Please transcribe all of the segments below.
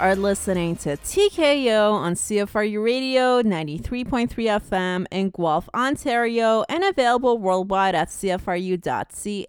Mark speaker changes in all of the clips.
Speaker 1: Are listening to TKO on CFRU Radio 93.3 FM in Guelph, Ontario, and available worldwide at CFRU.ca.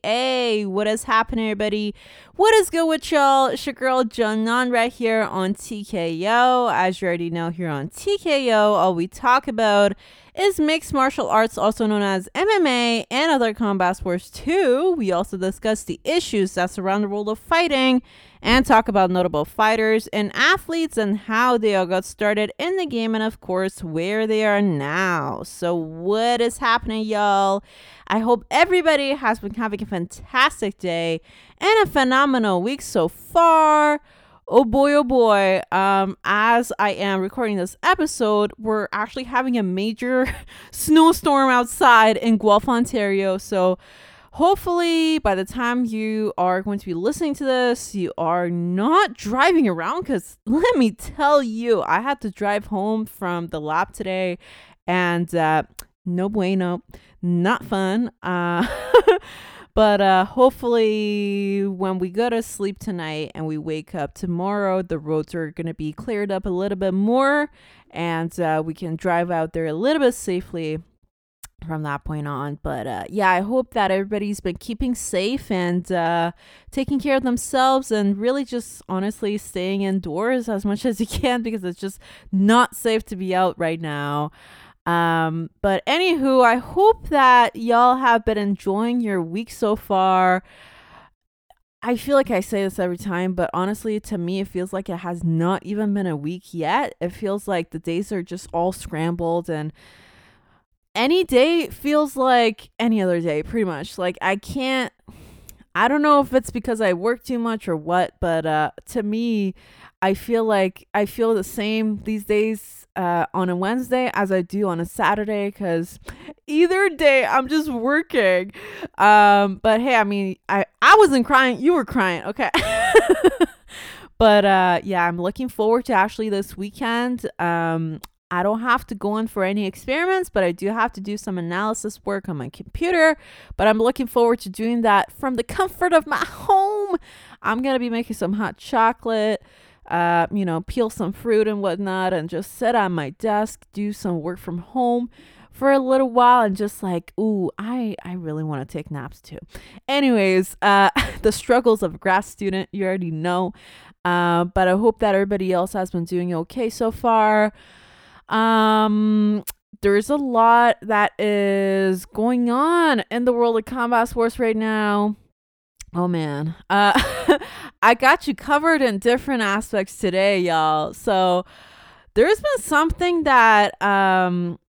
Speaker 1: What is happening, everybody? What is good with y'all? It's your girl Janan right here on TKO. As you already know, here on TKO, all we talk about is mixed martial arts, also known as MMA, and other combat sports too. We also discuss the issues that surround the world of fighting and talk about notable fighters and athletes and how they all got started in the game and, of course, where they are now. So, what is happening, y'all? I hope everybody has been having a fantastic day and a phenomenal week so far. Oh boy, oh boy. Um, as I am recording this episode, we're actually having a major snowstorm outside in Guelph, Ontario. So, hopefully by the time you are going to be listening to this you are not driving around because let me tell you i had to drive home from the lab today and uh, no bueno not fun uh, but uh, hopefully when we go to sleep tonight and we wake up tomorrow the roads are going to be cleared up a little bit more and uh, we can drive out there a little bit safely from that point on. But uh, yeah, I hope that everybody's been keeping safe and uh, taking care of themselves and really just honestly staying indoors as much as you can because it's just not safe to be out right now. Um, but anywho, I hope that y'all have been enjoying your week so far. I feel like I say this every time, but honestly, to me, it feels like it has not even been a week yet. It feels like the days are just all scrambled and any day feels like any other day, pretty much. Like I can't I don't know if it's because I work too much or what, but uh to me, I feel like I feel the same these days uh on a Wednesday as I do on a Saturday cuz either day I'm just working. Um but hey, I mean, I I wasn't crying, you were crying, okay? but uh yeah, I'm looking forward to actually this weekend. Um I don't have to go in for any experiments, but I do have to do some analysis work on my computer. But I'm looking forward to doing that from the comfort of my home. I'm going to be making some hot chocolate, uh, you know, peel some fruit and whatnot, and just sit on my desk, do some work from home for a little while and just like ooh i i really want to take naps too anyways uh the struggles of a grad student you already know uh, but i hope that everybody else has been doing okay so far um, there's a lot that is going on in the world of combat sports right now. Oh man. Uh I got you covered in different aspects today, y'all. So there's been something that um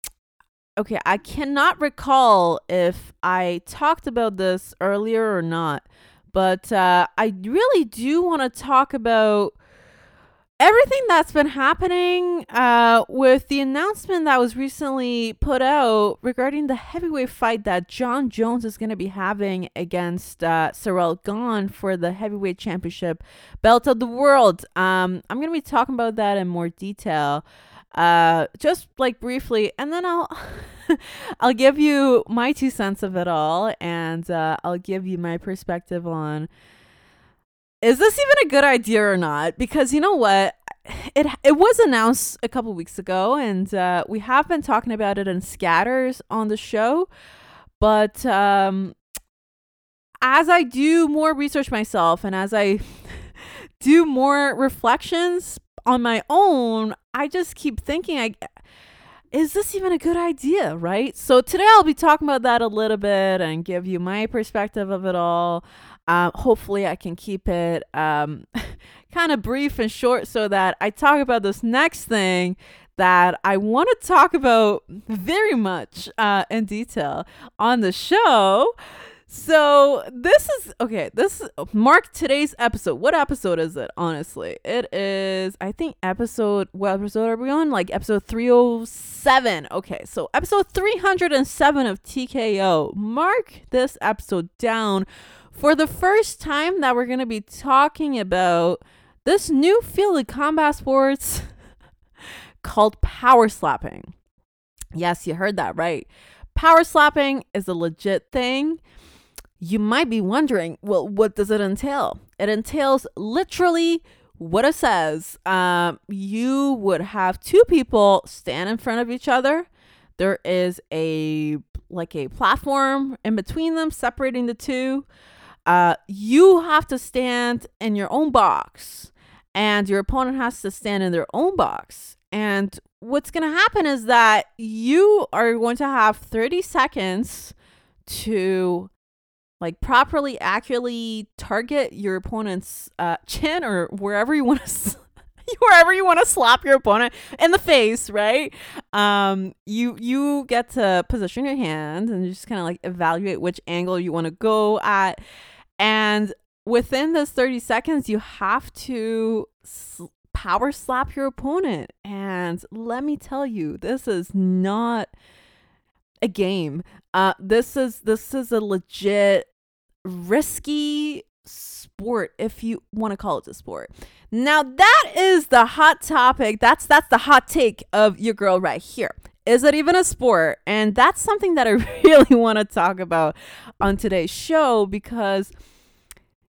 Speaker 1: okay, I cannot recall if I talked about this earlier or not, but uh I really do want to talk about everything that's been happening uh, with the announcement that was recently put out regarding the heavyweight fight that Jon Jones is going to be having against uh, Ciryl Gane for the heavyweight championship belt of the world. Um, I'm going to be talking about that in more detail, uh, just like briefly, and then I'll. I'll give you my two cents of it all, and uh, I'll give you my perspective on is this even a good idea or not? Because you know what? It it was announced a couple weeks ago, and uh, we have been talking about it in scatters on the show. But um, as I do more research myself, and as I do more reflections on my own, I just keep thinking, I is this even a good idea, right? So today I'll be talking about that a little bit and give you my perspective of it all. Um, hopefully, I can keep it um, kind of brief and short so that I talk about this next thing that I want to talk about very much uh, in detail on the show. So this is okay. This is mark today's episode. What episode is it? Honestly, it is. I think episode. What episode are we on? Like episode three oh seven. Okay, so episode three hundred and seven of TKO. Mark this episode down for the first time that we're going to be talking about this new field of combat sports called power slapping. Yes, you heard that right. Power slapping is a legit thing. You might be wondering, well, what does it entail? It entails literally what it says, um, you would have two people stand in front of each other. There is a like a platform in between them, separating the two. Uh, you have to stand in your own box, and your opponent has to stand in their own box. And what's going to happen is that you are going to have 30 seconds to like properly accurately target your opponent's uh, chin or wherever you want to wherever you want to slap your opponent in the face right um you you get to position your hand and you just kind of like evaluate which angle you want to go at and within those 30 seconds you have to sl- power slap your opponent and let me tell you this is not a game uh this is this is a legit risky sport if you want to call it a sport. Now that is the hot topic. That's that's the hot take of your girl right here. Is it even a sport? And that's something that I really want to talk about on today's show because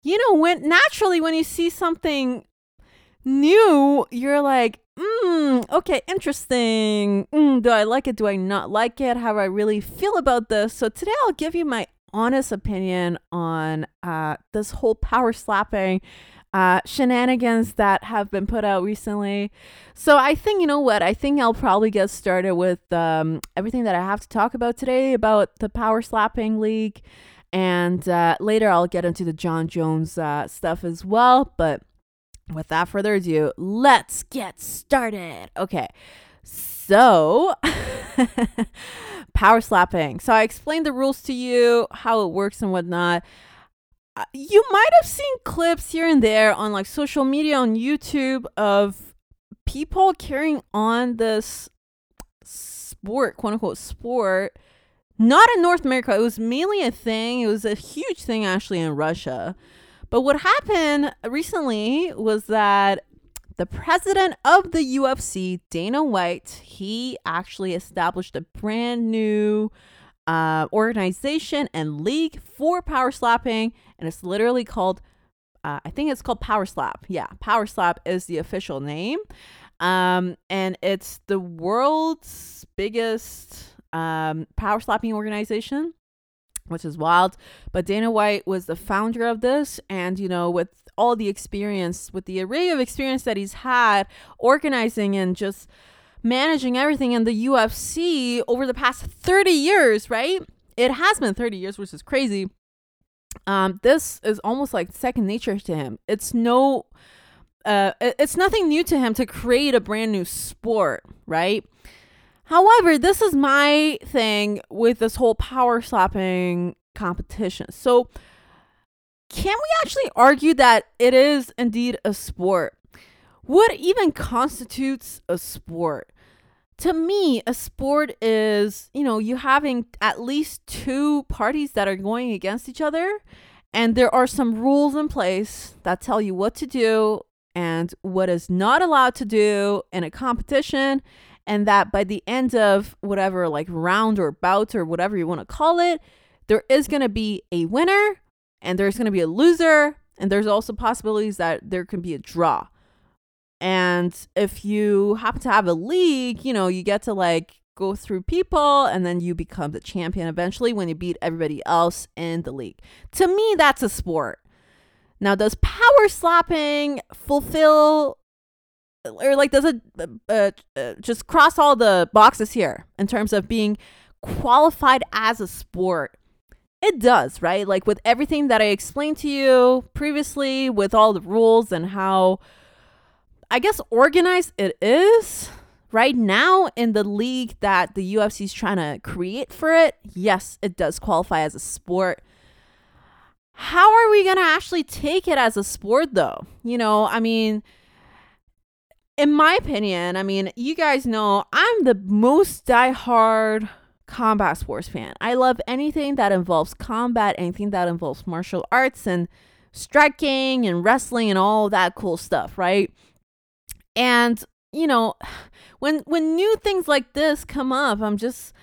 Speaker 1: you know, when naturally when you see something new, you're like, mm, okay, interesting. Mm, do I like it? Do I not like it? How do I really feel about this? So today I'll give you my honest opinion on uh, this whole power slapping uh, shenanigans that have been put out recently. So I think, you know what? I think I'll probably get started with um, everything that I have to talk about today about the power slapping league. And uh, later I'll get into the Jon Jones uh, stuff as well. But without further ado, let's get started. Okay. So, power slapping. So, I explained the rules to you, how it works and whatnot. Uh, you might have seen clips here and there on like social media, on YouTube, of people carrying on this sport, quote unquote, sport. Not in North America. It was mainly a thing. It was a huge thing actually in Russia. But what happened recently was that the president of the UFC, Dana White, he actually established a brand new uh, organization and league for power slapping, and it's literally called, uh, I think it's called Power Slap. Yeah, Power Slap is the official name, um, and it's the world's biggest um, power slapping organization which is wild. But Dana White was the founder of this, and you know, with all the experience, with the array of experience that he's had organizing and just managing everything in the UFC over the past 30 years, right? It has been 30 years, which is crazy. Um, this is almost like second nature to him. It's no, uh, it's nothing new to him to create a brand new sport, right? However, this is my thing with this whole power slapping competition. So, can we actually argue that it is indeed a sport? What even constitutes a sport? To me, a sport is, you know, you having at least two parties that are going against each other, and there are some rules in place that tell you what to do and what is not allowed to do in a competition and that by the end of whatever like round or bout or whatever you want to call it there is going to be a winner and there's going to be a loser and there's also possibilities that there can be a draw and if you happen to have a league you know you get to like go through people and then you become the champion eventually when you beat everybody else in the league. To me that's a sport. Now does power slapping fulfill or like does it uh, uh, just cross all the boxes here in terms of being qualified as a sport? It does right? Like with everything that i explained to you previously with all the rules and how i guess organized it is right now in the league that the ufc is trying to create for it yes it does qualify as a sport how are we going to actually take it as a sport though you know i mean in my opinion, I mean, you guys know I'm the most diehard combat sports fan. I love anything that involves combat, anything that involves martial arts and striking and wrestling and all that cool stuff, right? And you know, when when new things like this come up, I'm just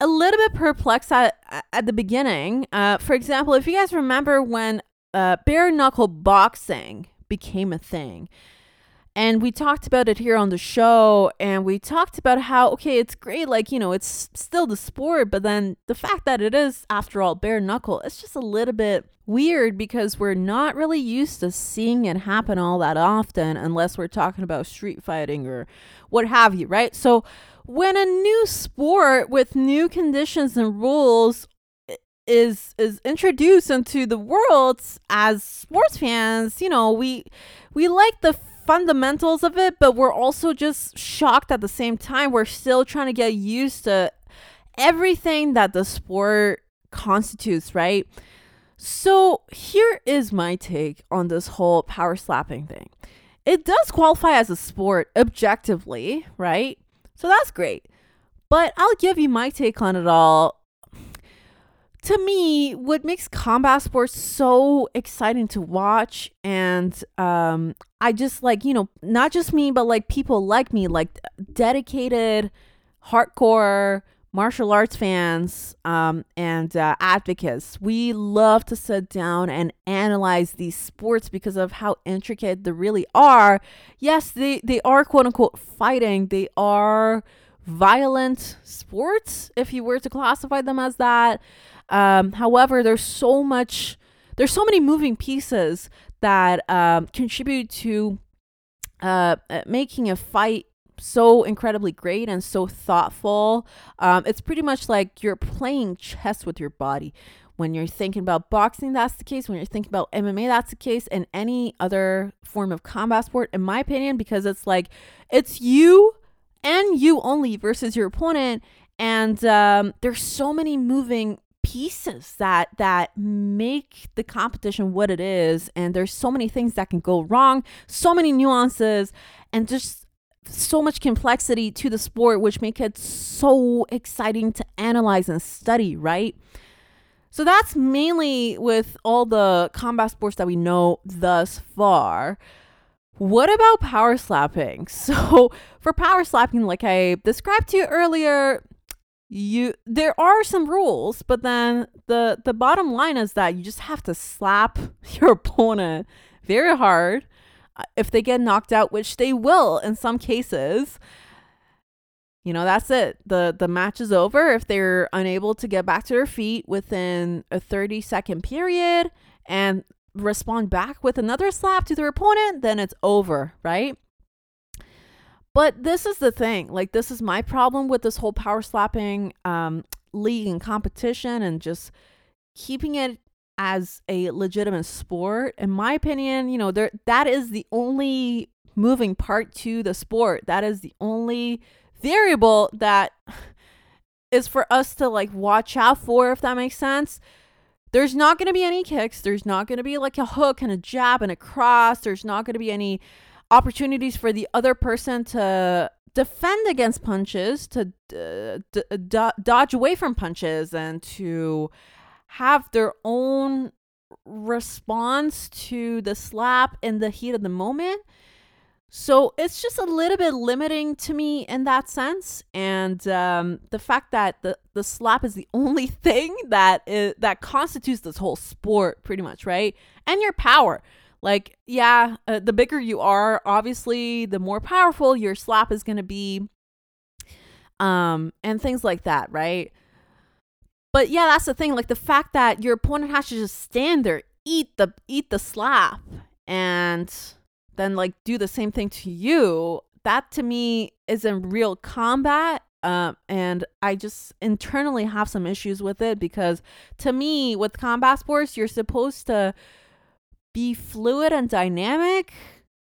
Speaker 1: a little bit perplexed at at the beginning. Uh, for example, if you guys remember when uh, bare knuckle boxing became a thing, And we talked about it here on the show, and we talked about how, okay, it's great, like, you know, it's still the sport, but then the fact that it is, after all, bare knuckle, it's just a little bit weird because we're not really used to seeing it happen all that often unless we're talking about street fighting or what have you, right? So when a new sport with new conditions and rules is is introduced into the world as sports fans, you know, we we like the fundamentals of it, but we're also just shocked at the same time. We're still trying to get used to everything that the sport constitutes, right? So here is my take on this whole power slapping thing. It does qualify as a sport objectively, right? So that's great. But I'll give you my take on it all to me, what makes combat sports so exciting to watch, and um, I just like, you know, not just me, but like people like me, like dedicated, hardcore martial arts fans um, and uh, advocates. We love to sit down and analyze these sports because of how intricate they really are. Yes, they, they are quote unquote fighting, they are violent sports, if you were to classify them as that. Um, however, there's so much, there's so many moving pieces that um, contribute to uh, uh, making a fight so incredibly great and so thoughtful. Um, it's pretty much like you're playing chess with your body. When you're thinking about boxing, that's the case. When you're thinking about MMA, that's the case. And any other form of combat sport, in my opinion, because it's like it's you and you only versus your opponent. And um, there's so many moving pieces that that make the competition what it is and there's so many things that can go wrong so many nuances and just so much complexity to the sport which make it so exciting to analyze and study right so that's mainly with all the combat sports that we know thus far what about power slapping? So, for power slapping, like I described to you earlier, you there are some rules but then the the bottom line is that you just have to slap your opponent very hard uh, if they get knocked out which they will in some cases. You know that's it. The the match is over. If they're unable to get back to their feet within a 30 second period and respond back with another slap to their opponent then it's over right but this is the thing. Like, this is my problem with this whole power slapping um, league and competition and just keeping it as a legitimate sport. In my opinion, you know, there that is the only moving part to the sport. That is the only variable that is for us to like watch out for, if that makes sense. There's not going to be any kicks. There's not going to be like a hook and a jab and a cross. There's not going to be any opportunities for the other person to defend against punches, to uh, d- d- dodge away from punches, and to have their own response to the slap in the heat of the moment. So it's just a little bit limiting to me in that sense, and um, the fact that the, the slap is the only thing that is, that constitutes this whole sport, pretty much, right? And your power. Like, yeah, uh, the bigger you are, obviously, the more powerful your slap is going to be. Um, and things like that, right? But yeah, that's the thing. Like the fact that your opponent has to just stand there, eat the eat the slap, and then like do the same thing to you. That to me is in real combat. Um, and I just internally have some issues with it because to me, with combat sports, you're supposed to be fluid and dynamic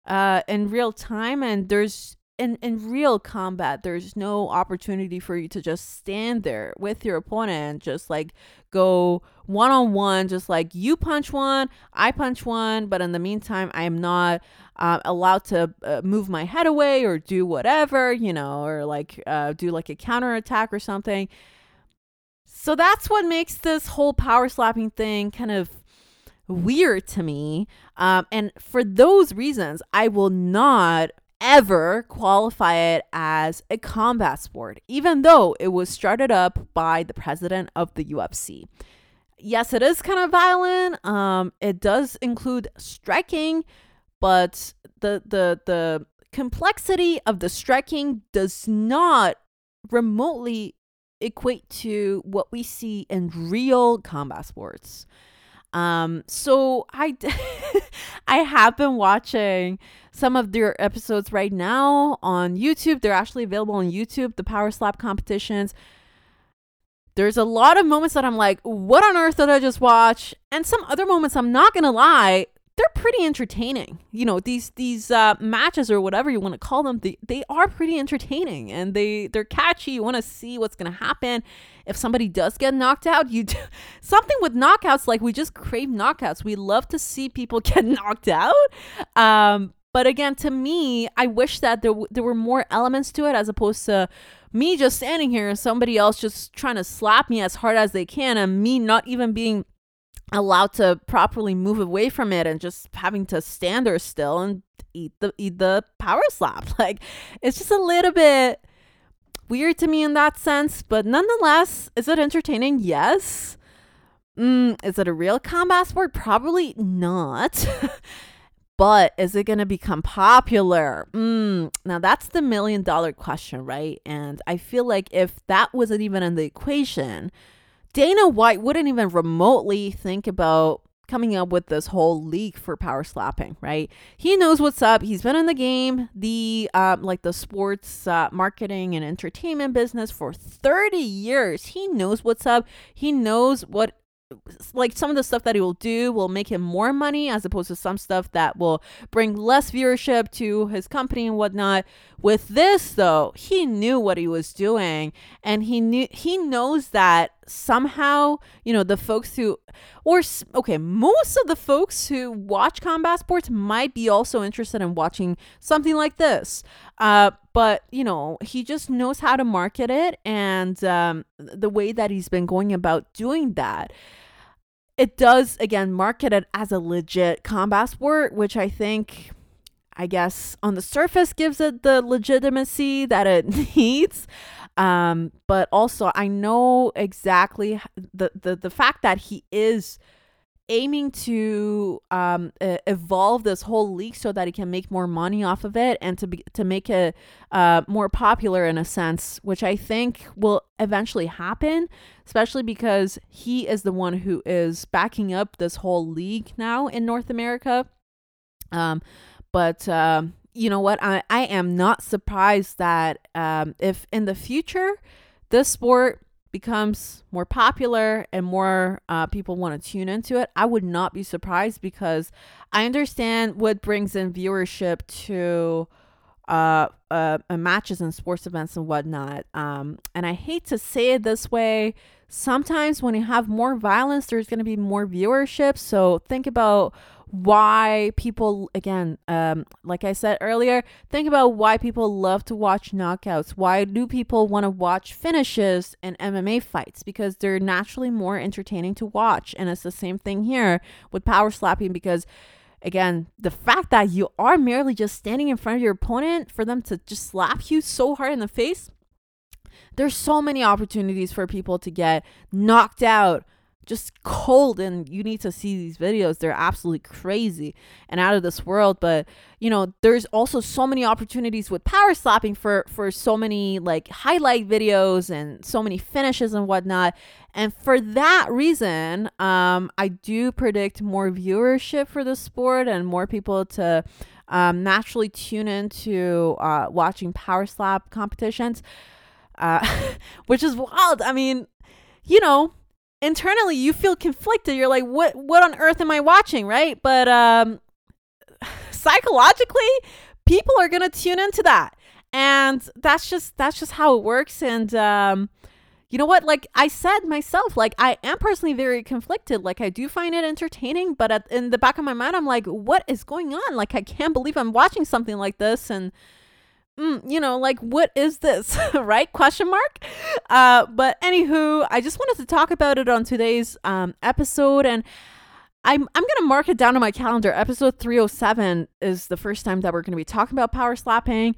Speaker 1: uh, in real time. And there's in, in real combat, there's no opportunity for you to just stand there with your opponent and just like go one on one, just like you punch one, I punch one, but in the meantime, I am not uh, allowed to uh, move my head away or do whatever, you know, or like uh, do like a counter attack or something. So that's what makes this whole power slapping thing kind of weird to me. Um, and for those reasons, I will not ever qualify it as a combat sport, even though it was started up by the president of the UFC. Yes, it is kind of violent. Um, it does include striking, but the the the complexity of the striking does not remotely equate to what we see in real combat sports. Um, so I I have been watching some of their episodes right now on YouTube. They're actually available on YouTube, the Power Slap competitions. There's a lot of moments that I'm like, what on earth did I just watch? And some other moments I'm not gonna lie, they're pretty entertaining. You know, these these uh, matches or whatever you want to call them, they, they are pretty entertaining and they they're catchy. You want to see what's gonna happen if somebody does get knocked out. You do, something with knockouts like we just crave knockouts. We love to see people get knocked out. Um, but again, to me, I wish that there w- there were more elements to it as opposed to me just standing here and somebody else just trying to slap me as hard as they can and me not even being allowed to properly move away from it and just having to stand there still and eat the eat the power slap. Like it's just a little bit weird to me in that sense, but nonetheless, is it entertaining? Yes. Mm, is it a real combat sport? Probably not. but is it going to become popular? Mm, now that's the million dollar question, right? And I feel like if that wasn't even in the equation, Dana White wouldn't even remotely think about coming up with this whole league for power slapping, right? He knows what's up. He's been in the game, the uh, like the sports uh, marketing and entertainment business for 30 years. He knows what's up. He knows what like some of the stuff that he will do will make him more money as opposed to some stuff that will bring less viewership to his company and whatnot with this though he knew what he was doing and he knew he knows that somehow you know the folks who or okay most of the folks who watch combat sports might be also interested in watching something like this. Uh but you know he just knows how to market it and um, the way that he's been going about doing that. It does again market it as a legit combat sport which i think i guess on the surface gives it the legitimacy that it needs um, but also i know exactly the, the the fact that he is aiming to um, uh, evolve this whole league so that he can make more money off of it and to be to make it uh, more popular in a sense, which I think will eventually happen, especially because he is the one who is backing up this whole league now in North America. Um, but um, you know what? I, I am not surprised that um, if in the future this sport becomes more popular and more uh, people want to tune into it, I would not be surprised because I understand what brings in viewership to uh, uh, uh, matches and sports events and whatnot. Um, and I hate to say it this way. Sometimes when you have more violence, there's going to be more viewership. So think about why people again um like i said earlier think about why people love to watch knockouts. Why do people want to watch finishes in mma fights? Because they're naturally more entertaining to watch. And it's the same thing here with power slapping because again the fact that you are merely just standing in front of your opponent for them to just slap you so hard in the face there's so many opportunities for people to get knocked out just cold and you need to see these videos. They're absolutely crazy and out of this world but you know there's also so many opportunities with power slapping for for so many like highlight videos and so many finishes and whatnot. And for that reason um i do predict more viewership for the sport and more people to um, naturally tune into uh, watching power slap competitions uh, which is wild. I mean you know internally you feel conflicted. You're like, what what on earth am I watching, right? But um psychologically, people are gonna tune into that. And that's just that's just how it works. And um you know what? Like I said myself, like I am personally very conflicted. Like I do find it entertaining, but at, in the back of my mind, I'm like, what is going on? Like I can't believe I'm watching something like this, and mm, you know, like what is this, right? Question mark. Uh, but anywho, I just wanted to talk about it on today's um, episode, and I'm I'm gonna mark it down on my calendar. Episode 307 is the first time that we're gonna be talking about power slapping.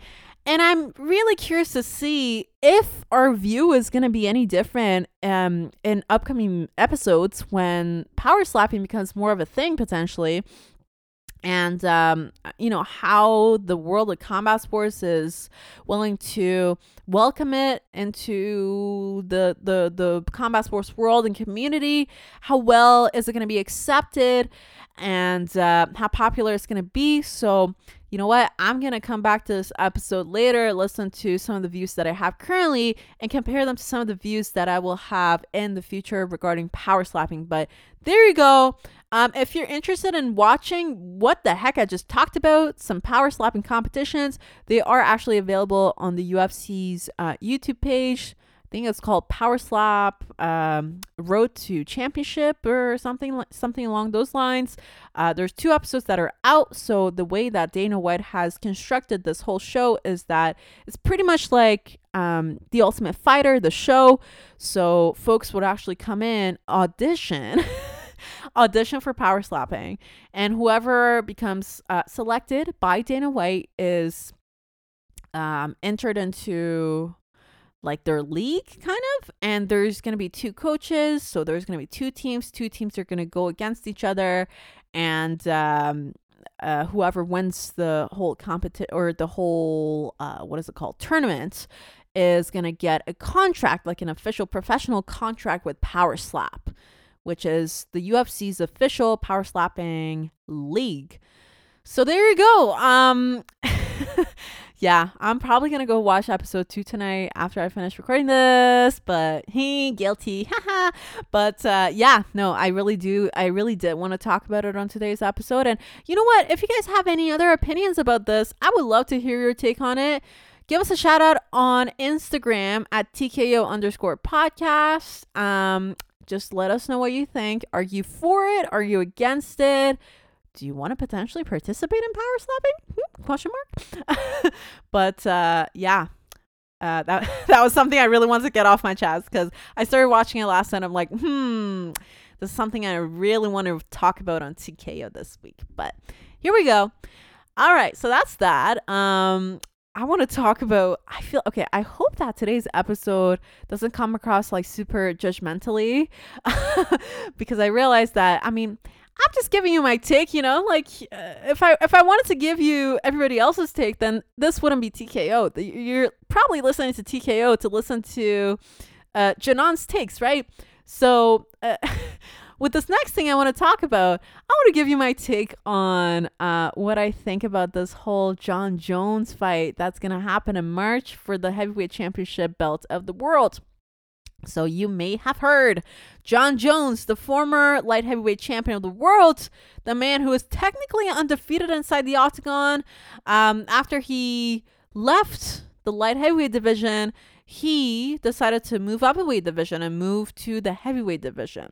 Speaker 1: And I'm really curious to see if our view is going to be any different um, in upcoming episodes when power slapping becomes more of a thing potentially and um, you know how the world of combat sports is willing to welcome it into the the the combat sports world and community how well is it going to be accepted and uh, how popular it's going to be. So you know what? I'm going to come back to this episode later listen to some of the views that i have currently and compare them to some of the views that i will have in the future regarding power slapping. But there you go. Um, if you're interested in watching what the heck I just talked about, some power slapping competitions, they are actually available on the UFC's uh, YouTube page. I think it's called Power Slap um, Road to Championship or something something along those lines. Uh, there's two episodes that are out. So the way that Dana White has constructed this whole show is that it's pretty much like um, the Ultimate Fighter, the show. So folks would actually come in, audition. audition for power slapping, and whoever becomes uh, selected by Dana White is um, entered into like their league kind of and there's going to be two coaches so there's going to be two teams two teams are going to go against each other and um, uh, whoever wins the whole competition or the whole uh, what is it called tournament is going to get a contract like an official professional contract with power slap which is the UFC's official power slapping league. So there you go. Um yeah, I'm probably gonna go watch episode two tonight after I finish recording this, but he guilty. Haha. but uh yeah, no, I really do I really did want to talk about it on today's episode. And you know what? If you guys have any other opinions about this, I would love to hear your take on it give us a shout out on Instagram at TKO underscore podcast. Um, just let us know what you think. Are you for it? Are you against it? Do you want to potentially participate in power slapping? Hmm, question mark. but uh, yeah, uh, that that was something I really wanted to get off my chest because I started watching it last night. I'm like, hmm, this is something I really want to talk about on TKO this week. But here we go. All right, so that's that. Um, I want to talk about. I feel okay. I hope that today's episode doesn't come across like super judgmentally because I realize that. I mean, I'm just giving you my take. You know, like uh, if I if I wanted to give you everybody else's take, then this wouldn't be TKO. You're probably listening to TKO to listen to uh, Janon's takes, right? So. Uh, with this next thing I want to talk about, I want to give you my take on uh, what I think about this whole Jon Jones fight that's to happen in March for the heavyweight championship belt of the world. So you may have heard Jon Jones, the former light heavyweight champion of the world, the man who is technically undefeated inside the octagon, um, after he left the light heavyweight division, he decided to move up a weight division and move to the heavyweight division.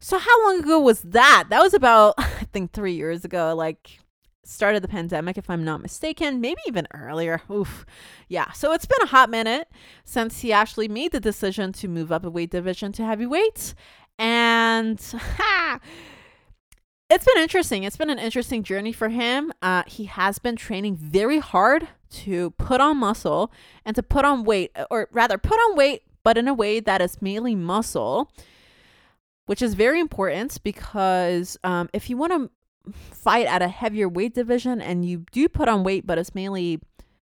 Speaker 1: So how long ago was that? That was about I think 3 years ago, like start of the pandemic if I'm not mistaken, maybe even earlier. Oof. Yeah, so it's been a hot minute since he actually made the decision to move up a weight division to heavyweight and ha, it's been interesting. It's been an interesting journey for him. Uh, he has been training very hard to put on muscle and to put on weight, or rather, put on weight, but in a way that is mainly muscle which is very important because um, if you want to fight at a heavier weight division and you do put on weight, but it's mainly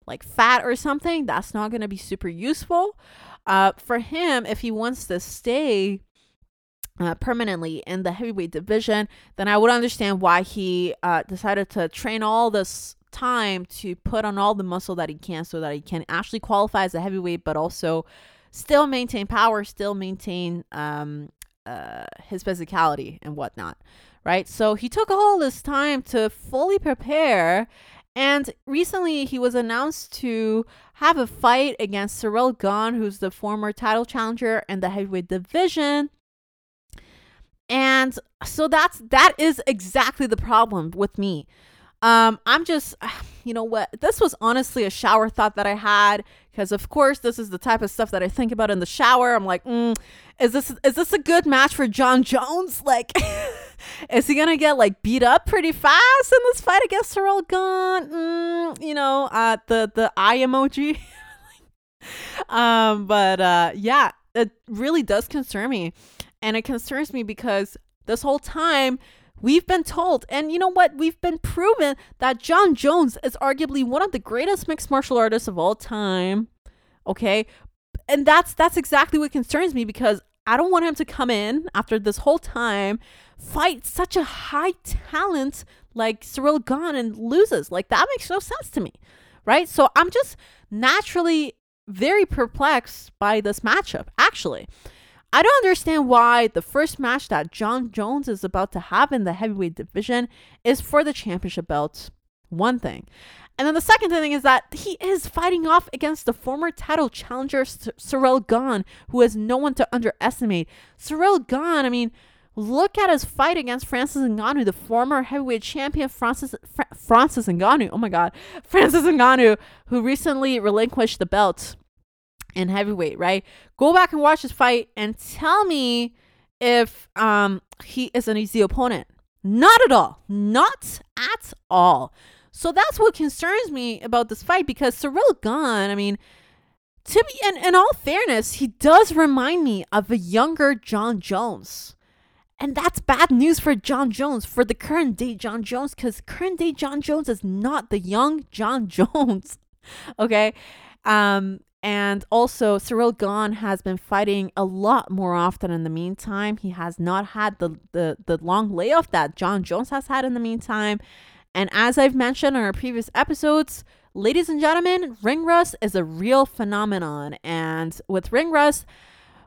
Speaker 1: like fat or something, that's not going to be super useful. Uh, for him, if he wants to stay uh, permanently in the heavyweight division, then I would understand why he uh, decided to train all this time to put on all the muscle that he can so that he can actually qualify as a heavyweight, but also still maintain power, still maintain um, uh, his physicality and whatnot, right? So he took all this time to fully prepare. And recently, he was announced to have a fight against Ciryl Gane, who's the former title challenger in the heavyweight division. And so that's that is exactly the problem with me. Um, I'm just, you know what? This was honestly a shower thought that I had because, of course, this is the type of stuff that I think about in the shower. I'm like, mm, is this is this a good match for Jon Jones? Like, is he gonna get like beat up pretty fast in this fight against Ciryl Gane? Mm, you know, uh, the the eye emoji. um, but uh, yeah, it really does concern me, and it concerns me because this whole time We've been told, and you know what? We've been proven that Jon Jones is arguably one of the greatest mixed martial artists of all time. Okay? And that's that's exactly what concerns me because I don't want him to come in after this whole time, fight such a high talent like Ciryl Gane and loses. Like that makes no sense to me. Right? So I'm just naturally very perplexed by this matchup, actually. I don't understand why the first match that Jon Jones is about to have in the heavyweight division is for the championship belt. One thing. And then the second thing is that he is fighting off against the former title challenger Ciryl Gane, who is no one to underestimate. Ciryl Gane, I mean, look at his fight against Francis Ngannou, the former heavyweight champion Francis Fra- Francis Ngannou. Oh my God, Francis Ngannou, who recently relinquished the belt in heavyweight, right? Go back and watch this fight and tell me if um he is an easy opponent. Not at all. Not at all. So that's what concerns me about this fight because Ciryl Gane, I mean, to be in, in all fairness, he does remind me of a younger Jon Jones. And that's bad news for Jon Jones, for the current day Jon Jones, because current day Jon Jones is not the young Jon Jones. okay. Um, and also, Ciryl Gane has been fighting a lot more often in the meantime. He has not had the, the, the long layoff that Jon Jones has had in the meantime. And as I've mentioned in our previous episodes, ladies and gentlemen, ring rust is a real phenomenon. And with ring rust,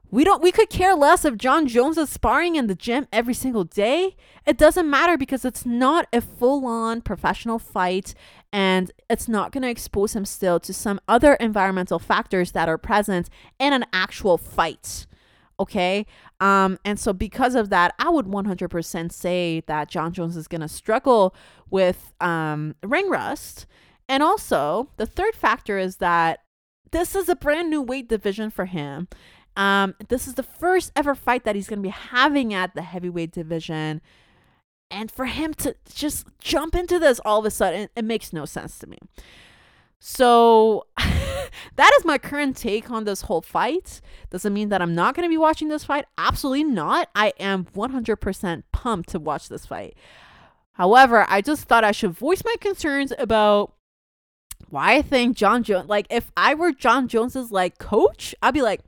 Speaker 1: we don't we could care less if Jon Jones is sparring in the gym every single day. It doesn't matter because it's not a full-on professional fight and it's not going to expose him still to some other environmental factors that are present in an actual fight. Okay? Um and so because of that, I would 100% say that Jon Jones is going to struggle with um ring rust. And also, the third factor is that this is a brand new weight division for him. Um, this is the first ever fight that he's going to be having at the heavyweight division. And for him to just jump into this all of a sudden, it makes no sense to me. So that is my current take on this whole fight. Doesn't mean that I'm not going to be watching this fight. Absolutely not. I am 100% pumped to watch this fight. However, I just thought I should voice my concerns about why I think Jon Jones, like if I were Jon Jones's like coach, I'd be like,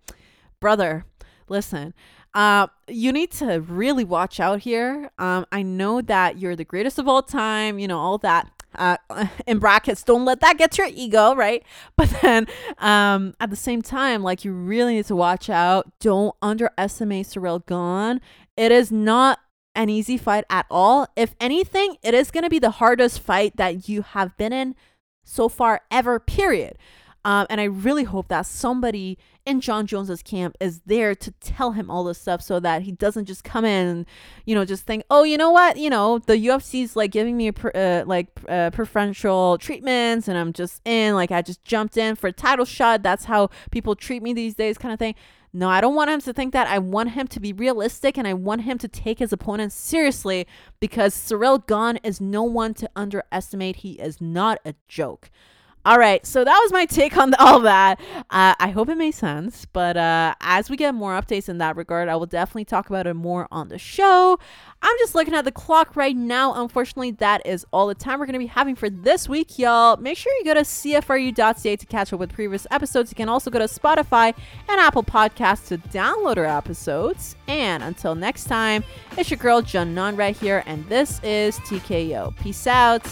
Speaker 1: brother, listen, uh, you need to really watch out here. Um, I know that you're the greatest of all time, you know, all that. Uh, in brackets, don't let that get your ego, right? But then um, at the same time, like you really need to watch out. Don't underestimate Ciryl Gane. It is not an easy fight at all. If anything, it is going to be the hardest fight that you have been in so far ever, period. Um, and I really hope that somebody in Jon Jones's camp is there to tell him all this stuff so that he doesn't just come in and, you know, just think, oh, you know what, you know, the UFC's like giving me a uh, like uh, preferential treatments and I'm just in, like I just jumped in for a title shot. That's how people treat me these days, kind of thing. No, I don't want him to think that. I want him to be realistic and I want him to take his opponent seriously because Ciryl Gane is no one to underestimate. He is not a joke. All right, so that was my take on all that. Uh, I hope it made sense. But uh, as we get more updates in that regard, I will definitely talk about it more on the show. I'm just looking at the clock right now. Unfortunately, that is all the time we're going to be having for this week, y'all. Make sure you go to CFRU.ca to catch up with previous episodes. You can also go to Spotify and Apple Podcasts to download our episodes. And until next time, it's your girl, Non right here, and this is TKO. Peace out.